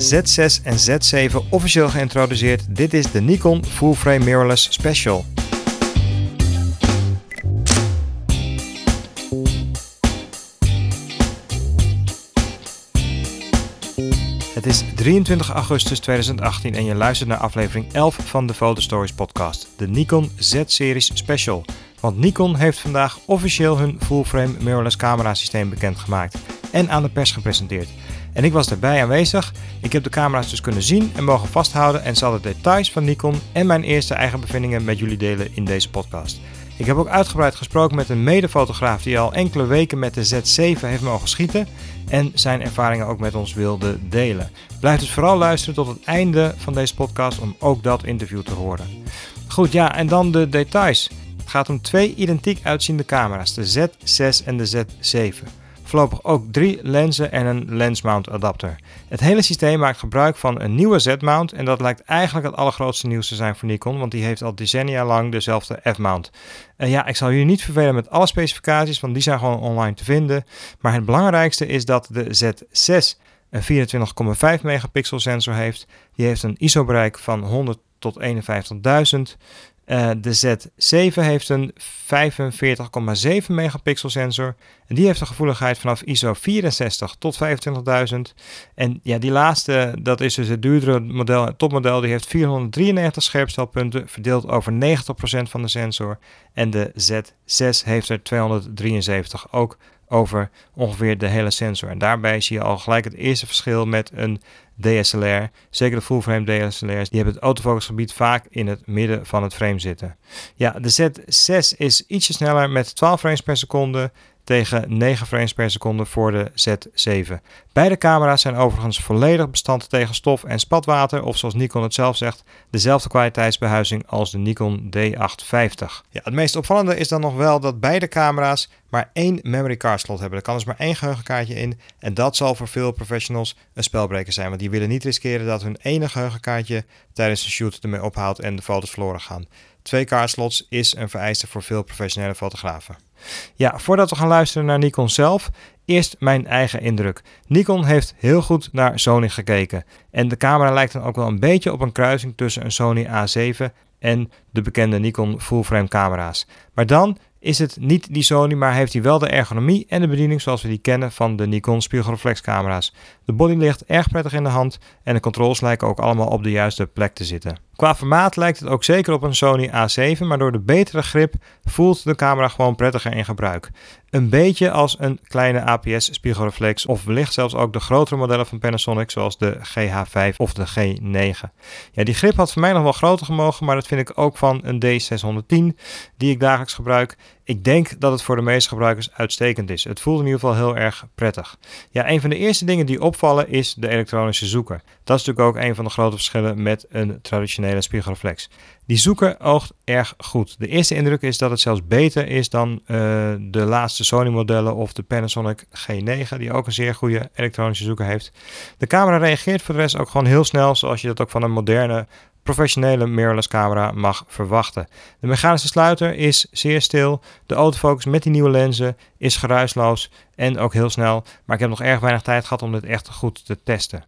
Z6 en Z7 officieel geïntroduceerd. Dit is de Nikon Full Frame Mirrorless Special. Het is 23 augustus 2018 en je luistert naar aflevering 11 van de Photo Stories podcast, de Nikon Z-series special. Want Nikon heeft vandaag officieel hun full-frame mirrorless camera systeem bekendgemaakt en aan de pers gepresenteerd. En ik was daarbij aanwezig. Ik heb de camera's dus kunnen zien en mogen vasthouden en zal de details van Nikon en mijn eerste eigen bevindingen met jullie delen in deze podcast. Ik heb ook uitgebreid gesproken met een medefotograaf die al enkele weken met de Z7 heeft mogen schieten en zijn ervaringen ook met ons wilde delen. Blijf dus vooral luisteren tot het einde van deze podcast om ook dat interview te horen. Goed, ja, en dan de details. Het gaat om twee identiek uitziende camera's, de Z6 en de Z7 voorlopig ook drie lenzen en een lens mount adapter. Het hele systeem maakt gebruik van een nieuwe Z-mount en dat lijkt eigenlijk het allergrootste nieuws te zijn voor Nikon, want die heeft al decennia lang dezelfde F-mount. Uh, ja, ik zal jullie niet vervelen met alle specificaties, want die zijn gewoon online te vinden. Maar het belangrijkste is dat de Z6 een 24,5 megapixel sensor heeft. Die heeft een ISO-bereik van 100 tot 51.000. Uh, de Z7 heeft een 45,7 megapixel sensor. En die heeft een gevoeligheid vanaf ISO 64 tot 25.000. En ja, die laatste, dat is dus het duurdere model, topmodel, die heeft 493 scherpstelpunten, verdeeld over 90% van de sensor. En de Z6 heeft er 273 ook over ongeveer de hele sensor. En daarbij zie je al gelijk het eerste verschil met een DSLR. Zeker de full-frame DSLR's, die hebben het autofocusgebied vaak in het midden van het frame zitten. Ja, de Z6 is ietsje sneller met 12 frames per seconde tegen 9 frames per seconde voor de Z7. Beide camera's zijn overigens volledig bestand tegen stof en spatwater, of zoals Nikon het zelf zegt, dezelfde kwaliteitsbehuizing als de Nikon D850. Ja, het meest opvallende is dan nog wel dat beide camera's maar één memory card slot hebben. Er kan dus maar één geheugenkaartje in en dat zal voor veel professionals een spelbreker zijn, want die willen niet riskeren dat hun enige geheugenkaartje tijdens een shoot ermee ophaalt en de foto's verloren gaan. Twee kaartslots is een vereiste voor veel professionele fotografen. Ja, voordat we gaan luisteren naar Nikon zelf, eerst mijn eigen indruk. Nikon heeft heel goed naar Sony gekeken. En de camera lijkt dan ook wel een beetje op een kruising tussen een Sony A7 en de bekende Nikon full-frame camera's. Maar dan is het niet die Sony, maar heeft hij wel de ergonomie en de bediening zoals we die kennen van de Nikon spiegelreflexcamera's. De body ligt erg prettig in de hand en de controls lijken ook allemaal op de juiste plek te zitten. Qua formaat lijkt het ook zeker op een Sony A7, maar door de betere grip voelt de camera gewoon prettiger in gebruik. Een beetje als een kleine APS spiegelreflex of wellicht zelfs ook de grotere modellen van Panasonic zoals de GH5 of de G9. Ja, die grip had voor mij nog wel groter gemogen, maar dat vind ik ook van een D610 die ik dagelijks gebruik. Ik denk dat het voor de meeste gebruikers uitstekend is. Het voelt in ieder geval heel erg prettig. Ja, een van de eerste dingen die opvallen is de elektronische zoeker. Dat is natuurlijk ook een van de grote verschillen met een traditionele spiegelreflex. Die zoeker oogt erg goed. De eerste indruk is dat het zelfs beter is dan uh, de laatste Sony modellen of de Panasonic G9, die ook een zeer goede elektronische zoeker heeft. De camera reageert voor de rest ook gewoon heel snel, zoals je dat ook van een moderne professionele mirrorless camera mag verwachten. De mechanische sluiter is zeer stil. De autofocus met die nieuwe lenzen is geruisloos en ook heel snel. Maar ik heb nog erg weinig tijd gehad om dit echt goed te testen.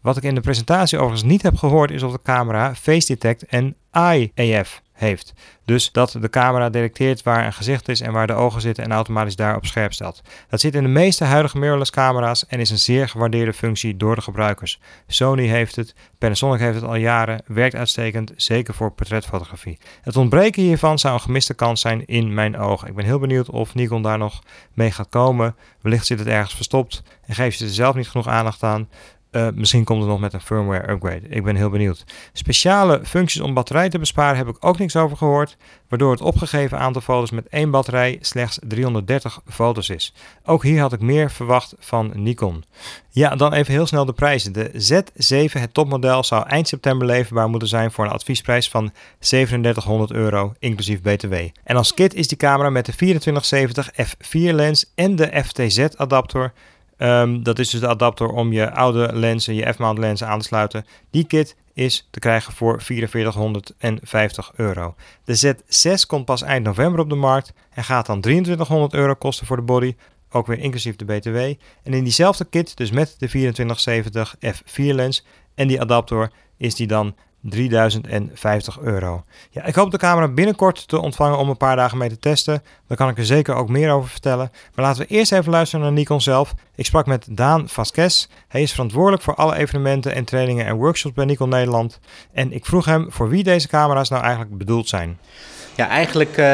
Wat ik in de presentatie overigens niet heb gehoord is of de camera Face Detect en Eye AF heeft. Dus dat de camera detecteert waar een gezicht is en waar de ogen zitten en automatisch daarop scherp stelt. Dat zit in de meeste huidige mirrorless camera's en is een zeer gewaardeerde functie door de gebruikers. Sony heeft het, Panasonic heeft het al jaren, werkt uitstekend, zeker voor portretfotografie. Het ontbreken hiervan zou een gemiste kans zijn in mijn ogen. Ik ben heel benieuwd of Nikon daar nog mee gaat komen. Wellicht zit het ergens verstopt en geeft ze er zelf niet genoeg aandacht aan. Uh, misschien komt het nog met een firmware upgrade. Ik ben heel benieuwd. Speciale functies om batterij te besparen heb ik ook niks over gehoord. Waardoor het opgegeven aantal foto's met één batterij slechts 330 foto's is. Ook hier had ik meer verwacht van Nikon. Ja, dan even heel snel de prijzen. De Z7, het topmodel, zou eind september leverbaar moeten zijn voor een adviesprijs van 3700 euro, inclusief BTW. En als kit is die camera met de 2470 f4 lens en de FTZ adapter Um, dat is dus de adapter om je oude lenzen, je F-mount lenzen aan te sluiten. Die kit is te krijgen voor 4450 euro. De Z6 komt pas eind november op de markt en gaat dan 2300 euro kosten voor de body. ook weer inclusief de BTW. En in diezelfde kit, dus met de 2470 f4 lens en die adapter, is die dan 3050 euro. Ja, ik hoop de camera binnenkort te ontvangen om een paar dagen mee te testen. Daar kan ik er zeker ook meer over vertellen. Maar laten we eerst even luisteren naar Nikon zelf. Ik sprak met Daan Vasquez. Hij is verantwoordelijk voor alle evenementen en trainingen en workshops bij Nikon Nederland. En ik vroeg hem voor wie deze camera's nou eigenlijk bedoeld zijn. Ja, eigenlijk uh,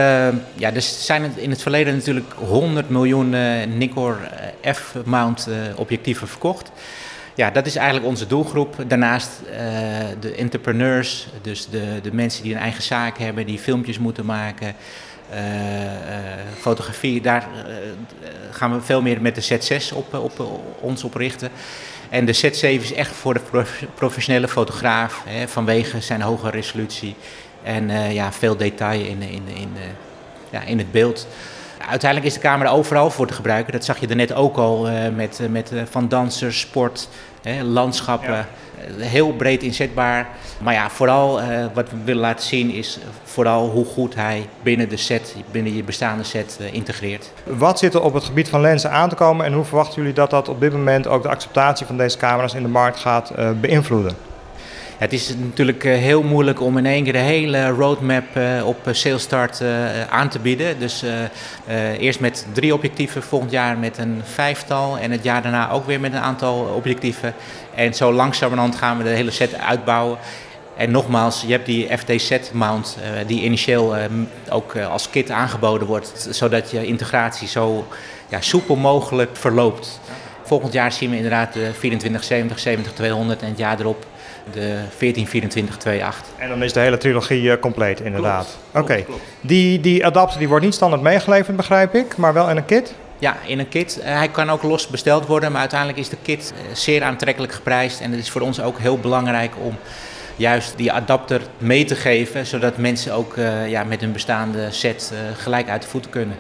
ja, er zijn in het verleden natuurlijk 100 miljoen uh, F-mount objectieven verkocht ja, dat is eigenlijk onze doelgroep. Daarnaast uh, de entrepreneurs, dus de, de mensen die een eigen zaak hebben, die filmpjes moeten maken. Uh, uh, fotografie, daar gaan we veel meer met de Z6 op, op, ons op richten. En de Z7 is echt voor de professionele fotograaf, hè, vanwege zijn hoge resolutie en ja, veel detail in, in, in, ja, in het beeld. Uiteindelijk is de camera overal voor te gebruiken. Dat zag je er net ook al uh, met, uh, met uh, van dansers, sport, landschappen. Heel breed inzetbaar. Maar ja, vooral wat we willen laten zien is vooral hoe goed hij binnen de set, binnen je bestaande set integreert. Wat zit er op het gebied van lenzen aan te komen en hoe verwachten jullie dat dat op dit moment ook de acceptatie van deze camera's in de markt gaat beïnvloeden? Het is natuurlijk eh, heel moeilijk om in één keer de hele roadmap eh, op eh, Salestart aan te bieden. Dus eerst met drie objectieven, volgend jaar met een vijftal en het jaar daarna ook weer met een aantal objectieven. En zo langzamerhand gaan we de hele set uitbouwen. En nogmaals, je hebt die FT-set-mount die initieel ook als kit aangeboden wordt, zodat je integratie zo ja, soepel mogelijk verloopt. Volgend jaar zien we inderdaad de 2470, 70200 en het jaar erop de 142428. En dan is de hele trilogie uh, compleet, inderdaad. Oké. Die, die adapter die wordt niet standaard meegeleverd, begrijp ik, maar wel in een kit? Ja, in een kit. Uh, hij kan ook los besteld worden, maar uiteindelijk is de kit uh, zeer aantrekkelijk geprijsd. En het is voor ons ook heel belangrijk om juist die adapter mee te geven, zodat mensen ook ja, met hun bestaande set gelijk uit de voeten kunnen.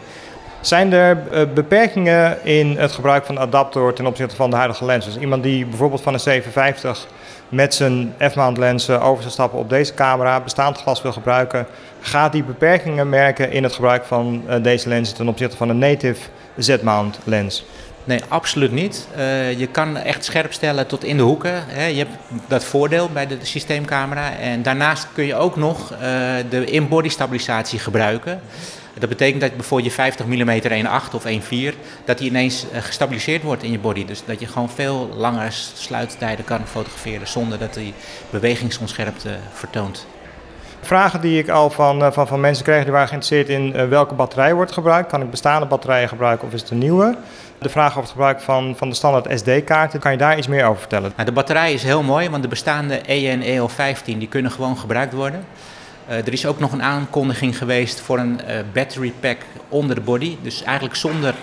Zijn er beperkingen in het gebruik van de adapter ten opzichte van de huidige lens? Dus iemand die bijvoorbeeld van een 750 met zijn f-mount lenzen over te stappen op deze camera, bestaand glas wil gebruiken, gaat die beperkingen merken in het gebruik van uh, deze lenzen ten opzichte van een native Z-mount lens? Nee, absoluut niet. Uh, je kan echt scherp stellen tot in de hoeken. Hè. Je hebt dat voordeel bij de, systeemcamera. En daarnaast kun je ook nog uh, de in-body stabilisatie gebruiken. Dat betekent dat bijvoorbeeld je 50 mm 1.8 of 1.4, dat die ineens eh, gestabiliseerd wordt in je body. Dus dat je gewoon veel langer sluittijden kan fotograferen zonder dat die bewegingsonscherpte vertoont. Vragen die ik al van, eh, van, van mensen kreeg, die waren geïnteresseerd in welke batterij wordt gebruikt. Kan ik bestaande batterijen gebruiken of is het een nieuwe? De vraag over het gebruik van, van de standaard SD-kaarten, kan je daar iets meer over vertellen? Nou, de batterij is heel mooi, want de bestaande EN EL15 die kunnen gewoon gebruikt worden. Uh, er is ook nog een aankondiging geweest voor een uh, battery pack onder de body. Dus eigenlijk zonder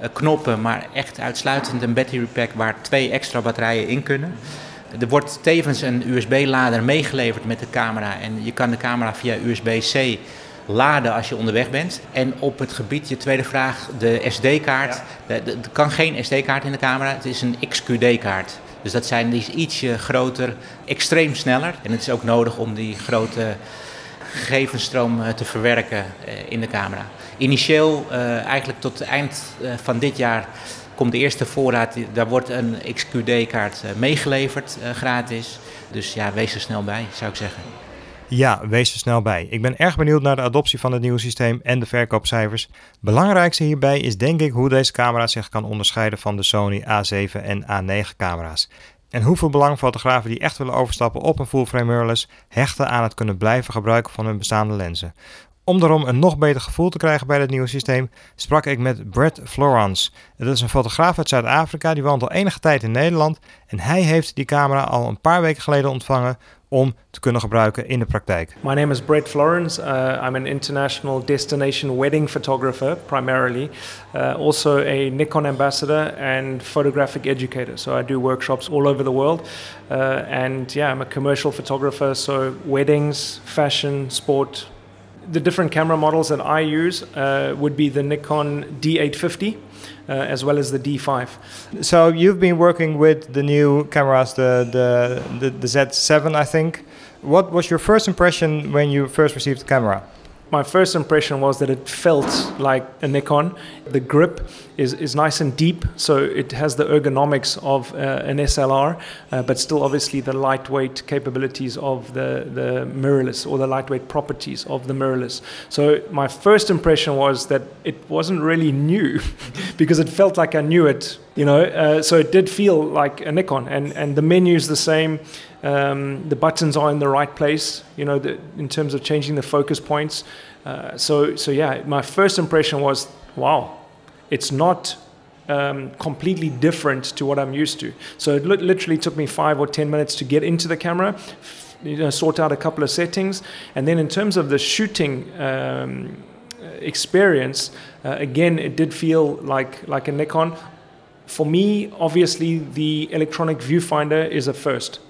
uh, knoppen, maar echt uitsluitend een battery pack waar twee extra batterijen in kunnen. Er wordt tevens een USB-lader meegeleverd met de camera. En je kan de camera via USB-C laden als je onderweg bent. En op het gebied, je tweede vraag, de SD-kaart. Ja. Er kan geen SD-kaart in de camera, het is een XQD-kaart. Dus dat zijn die is ietsje groter, extreem sneller. En het is ook nodig om die grote gegevensstroom eh, te verwerken eh, in de camera. Initieel, eh, eigenlijk tot eind van dit jaar, komt de eerste voorraad. Daar wordt een XQD-kaart meegeleverd gratis. Dus ja, wees er snel bij, zou ik zeggen. Ja, wees er snel bij. Ik ben erg benieuwd naar de adoptie van het nieuwe systeem en de verkoopcijfers. Belangrijkste hierbij is denk ik hoe deze camera zich kan onderscheiden van de Sony A7 en A9 camera's. En hoeveel belang fotografen die echt willen overstappen op een full-frame mirrorless hechten aan het kunnen blijven gebruiken van hun bestaande lenzen. Om daarom een nog beter gevoel te krijgen bij het nieuwe systeem, sprak ik met Brett Florence. Dat is een fotograaf uit Zuid-Afrika, die woont al enige tijd in Nederland. En hij heeft die camera al een paar weken geleden ontvangen om te kunnen gebruiken in de praktijk. My name is Brett Florence. Uh, I'm an international destination wedding photographer primarily. Uh, also a Nikon ambassador and photographic educator. So I do workshops all over the world. Uh, and yeah, I'm a commercial photographer. So weddings, fashion, sport. The different camera models that I use uh, would be the Nikon D850. Uh, as well as the D5. So you've been working with the new cameras, the, the, the, the Z7, I think. What was your first impression when you first received the camera? My first impression was that it felt like a Nikon. The grip is, is nice and deep, so it has the ergonomics of uh, an SLR, uh, but still obviously the lightweight capabilities of the, the mirrorless or the lightweight properties of the mirrorless. So my first impression was that it wasn't really new because it felt like I knew it, you know, uh, so it did feel like a Nikon and, and the menu's the same. Um, the buttons are in the right place, you know, the, in terms of changing the focus points. Uh, so, so yeah, my first impression was, wow, it's not um, completely different to what I'm used to. So it li- literally took me five or ten minutes to get into the camera, you know, sort out a couple of settings, and then in terms of the shooting. Um, experience uh, again it did feel like like a Nikon for me obviously the electronic viewfinder is a first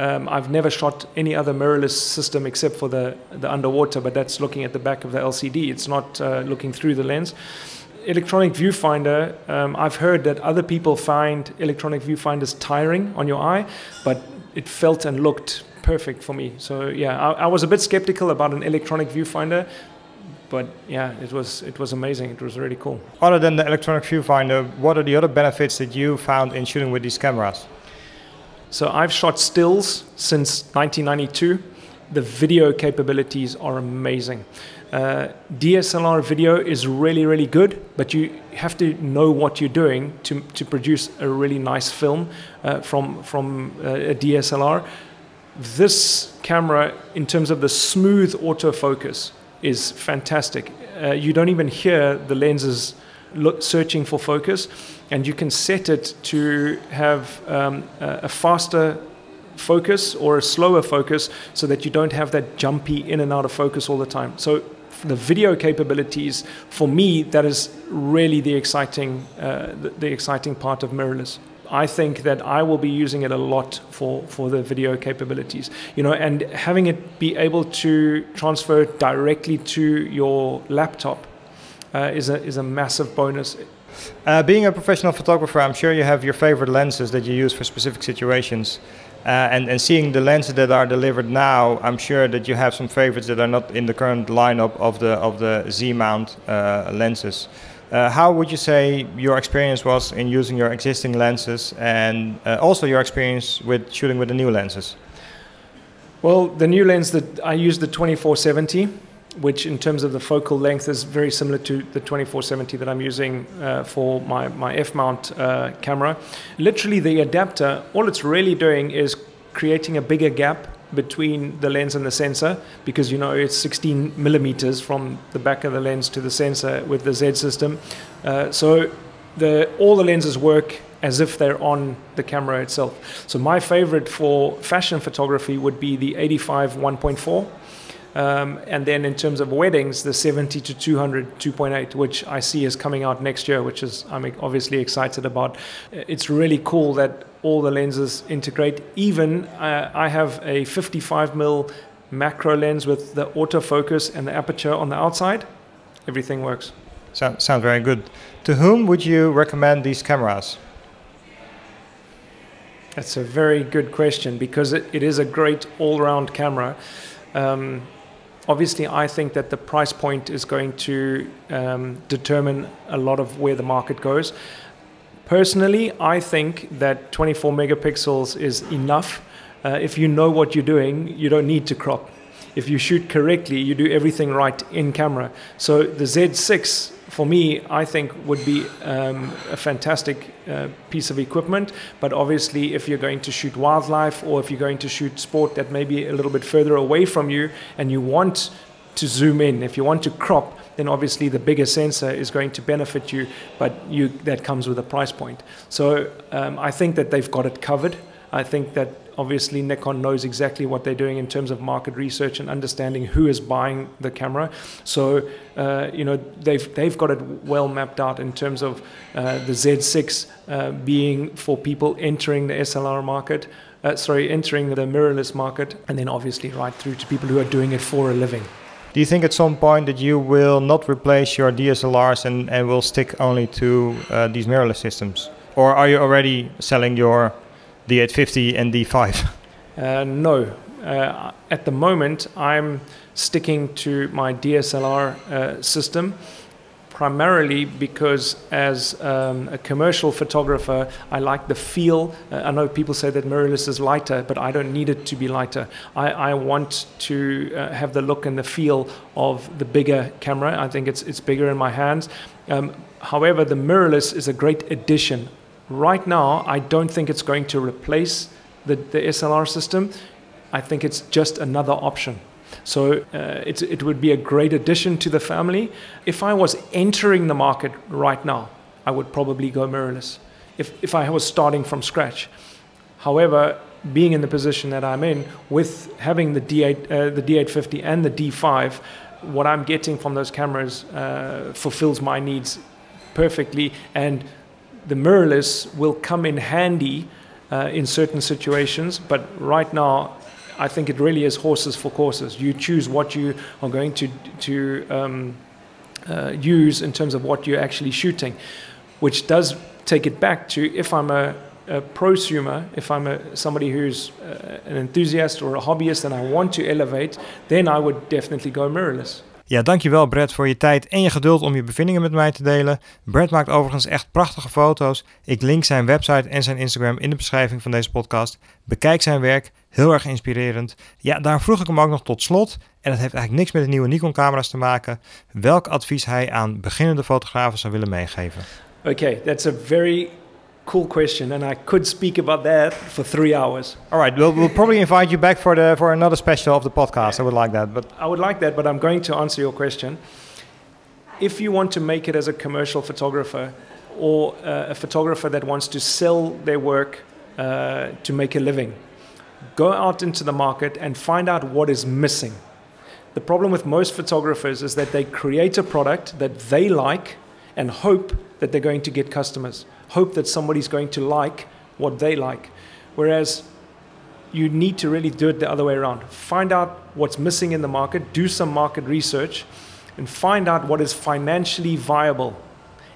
um, I've never shot any other mirrorless system except for the, the underwater, but that's looking at the back of the LCD. It's not uh, looking through the lens. Electronic viewfinder, um, I've heard that other people find electronic viewfinders tiring on your eye, but it felt and looked perfect for me. So yeah, I, I was a bit skeptical about an electronic viewfinder, but yeah, it was it was amazing. It was really cool. Other than the electronic viewfinder, what are the other benefits that you found in shooting with these cameras? So I've shot stills since 1992. The video capabilities are amazing. Uh, DSLR video is really, really good, but you have to know what you're doing to, to produce a really nice film uh, from, from uh, a DSLR. This camera, in terms of the smooth autofocus, is fantastic. Uh, you don't even hear the lenses look, searching for focus, and you can set it to have um, a, faster focus or a slower focus so that you don't have that jumpy in and out of focus all the time. So the video capabilities, for me, that is really the exciting, uh, the, the, exciting part of mirrorless. I think that I will be using it a lot for, for the video capabilities, you know, and having it be able to transfer directly to your laptop uh, is a is a massive bonus. Uh, being a professional photographer, I'm sure you have your favorite lenses that you use for specific situations. Uh, and, and seeing the lenses that are delivered now, I'm sure that you have some favorites that are not in the current lineup of the of the Z mount uh, lenses. Uh, how would you say your experience was in using your existing lenses, and uh, also your experience with shooting with the new lenses? Well, the new lens that I use the 2470 which in terms of the focal length is very similar to the 2470 that I'm using uh, for my, my F-mount uh, camera. Literally the adapter, all it's really doing is creating a bigger gap between the lens and the sensor because you know it's 16 millimeters from the back of the lens to the sensor with the Z system. Uh, so the, all the lenses work as if they're on the camera itself. So my favorite for fashion photography would be the 85 1.4 um, and then in terms of weddings, the 70 to 200 2.8, which I see is coming out next year, which is I'm obviously excited about. It's really cool that all the lenses integrate. Even uh, I have a 55 mm macro lens with the autofocus and the aperture on the outside. Everything works. So, sounds very good. To whom would you recommend these cameras? That's a very good question because it, it is a great all-round camera. Um, obviously, I think that the price point is going to um, determine a lot of where the market goes. Personally, I think that 24 megapixels is enough. Uh, if you know what you're doing, you don't need to crop. If you shoot correctly, you do everything right in camera. So the Z6 for me, I think would be um, a fantastic uh, piece of equipment. But obviously, if you're going to shoot wildlife or if you're going to shoot sport that may be a little bit further away from you and you want to zoom in, if you want to crop, then obviously the bigger sensor is going to benefit you, but you, that comes with a price point. So um, I think that they've got it covered. I think that obviously Nikon knows exactly what they're doing in terms of market research and understanding who is buying the camera. So uh, you know they've they've got it well mapped out in terms of uh, the Z6 uh, being for people entering the SLR market. Uh, sorry, entering the mirrorless market, and then obviously right through to people who are doing it for a living. Do you think at some point that you will not replace your DSLRs and, and will stick only to uh, these mirrorless systems? Or are you already selling your D850 and D5? Uh, no. Uh, at the moment, I'm sticking to my DSLR uh, system primarily because as um, a commercial photographer, I like the feel. Uh, I know people say that mirrorless is lighter, but I don't need it to be lighter. I, I want to uh, have the look and the feel of the bigger camera. I think it's, it's bigger in my hands. Um, however, the mirrorless is a great addition. Right now, I don't think it's going to replace the, the SLR system. I think it's just another option. So uh, it would be a great addition to the family. If I was entering the market right now, I would probably go mirrorless if, if I was starting from scratch. However, being in the position that I'm in, with having the D8, uh, the D850 and the D5, what I'm getting from those cameras uh, fulfills my needs perfectly, and the mirrorless will come in handy uh, in certain situations. But right now, I think it really is horses for courses. You choose what you are going to to um, uh, use in terms of what you're actually shooting, which does take it back to if I'm a, a prosumer, if I'm a, somebody who's uh, an enthusiast or a hobbyist and I want to elevate, then I would definitely go mirrorless. Ja, dankjewel Brad voor je tijd en je geduld om je bevindingen met mij te delen. Brad maakt overigens echt prachtige foto's. Ik link zijn website en zijn Instagram in de beschrijving van deze podcast. Bekijk zijn werk, heel erg inspirerend. Ja, daar vroeg ik hem ook nog tot slot, en dat heeft eigenlijk niks met de nieuwe Nikon camera's te maken, welk advies hij aan beginnende fotografen zou willen meegeven. Oké, okay, that's a very cool question, and I could speak about that for three hours. All right, we'll, we'll probably invite you back for the for another special of the podcast. I would like that, but I would like that, but I'm going to answer your question. If you want to make it as a commercial photographer or uh, a photographer that wants to sell their work uh, to make a living, go out into the market and find out what is missing. The problem with most photographers is that they create a product that they like and hope that they're going to get customers hope that somebody's going to like what they like. Whereas you need to really do it the other way around. Find out what's missing in the market, do some market research, and find out what is financially viable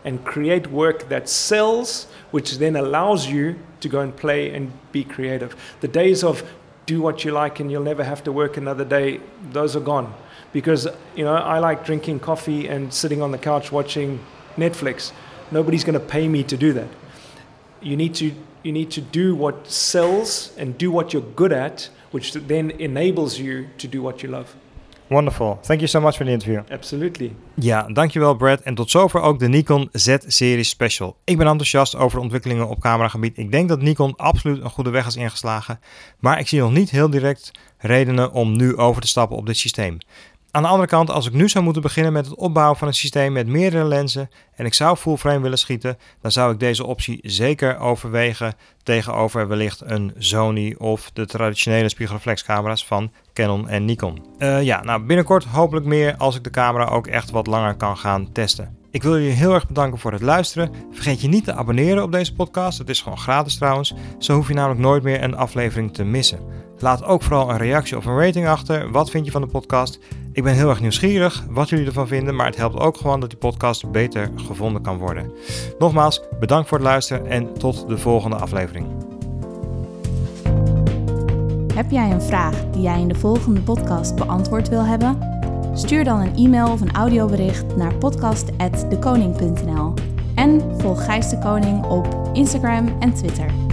and create work that sells, which then allows you to go and play and be creative. The days of do what you like and you'll never have to work another day, those are gone. Because, you know, I like drinking coffee and sitting on the couch watching Netflix. Nobody's going to pay me to do that. You need to you need to do what sells and do what you're good at, which then enables you to do what you love. Wonderful. Thank you so much for the interview. Absolutely. Ja, dankjewel Brad. En tot zover ook de Nikon Z-series special. Ik ben enthousiast over de ontwikkelingen op cameragebied. Ik denk dat Nikon absoluut een goede weg is ingeslagen. Maar ik zie nog niet heel direct redenen om nu over te stappen op dit systeem. Aan de andere kant, als ik nu zou moeten beginnen met het opbouwen van een systeem met meerdere lenzen en ik zou full frame willen schieten, dan zou ik deze optie zeker overwegen tegenover wellicht een Sony of de traditionele spiegelreflexcamera's van Canon en Nikon. Uh, ja, nou binnenkort hopelijk meer als ik de camera ook echt wat langer kan gaan testen. Ik wil jullie heel erg bedanken voor het luisteren. Vergeet je niet te abonneren op deze podcast. Het is gewoon gratis trouwens. Zo hoef je namelijk nooit meer een aflevering te missen. Laat ook vooral een reactie of een rating achter. Wat vind je van de podcast? Ik ben heel erg nieuwsgierig wat jullie ervan vinden, maar het helpt ook gewoon dat die podcast beter gevonden kan worden. Nogmaals, bedankt voor het luisteren en tot de volgende aflevering. Heb jij een vraag die jij in de volgende podcast beantwoord wil hebben? Stuur dan een e-mail of een audiobericht naar podcast.dekoning.nl en volg Gijs de Koning op Instagram en Twitter.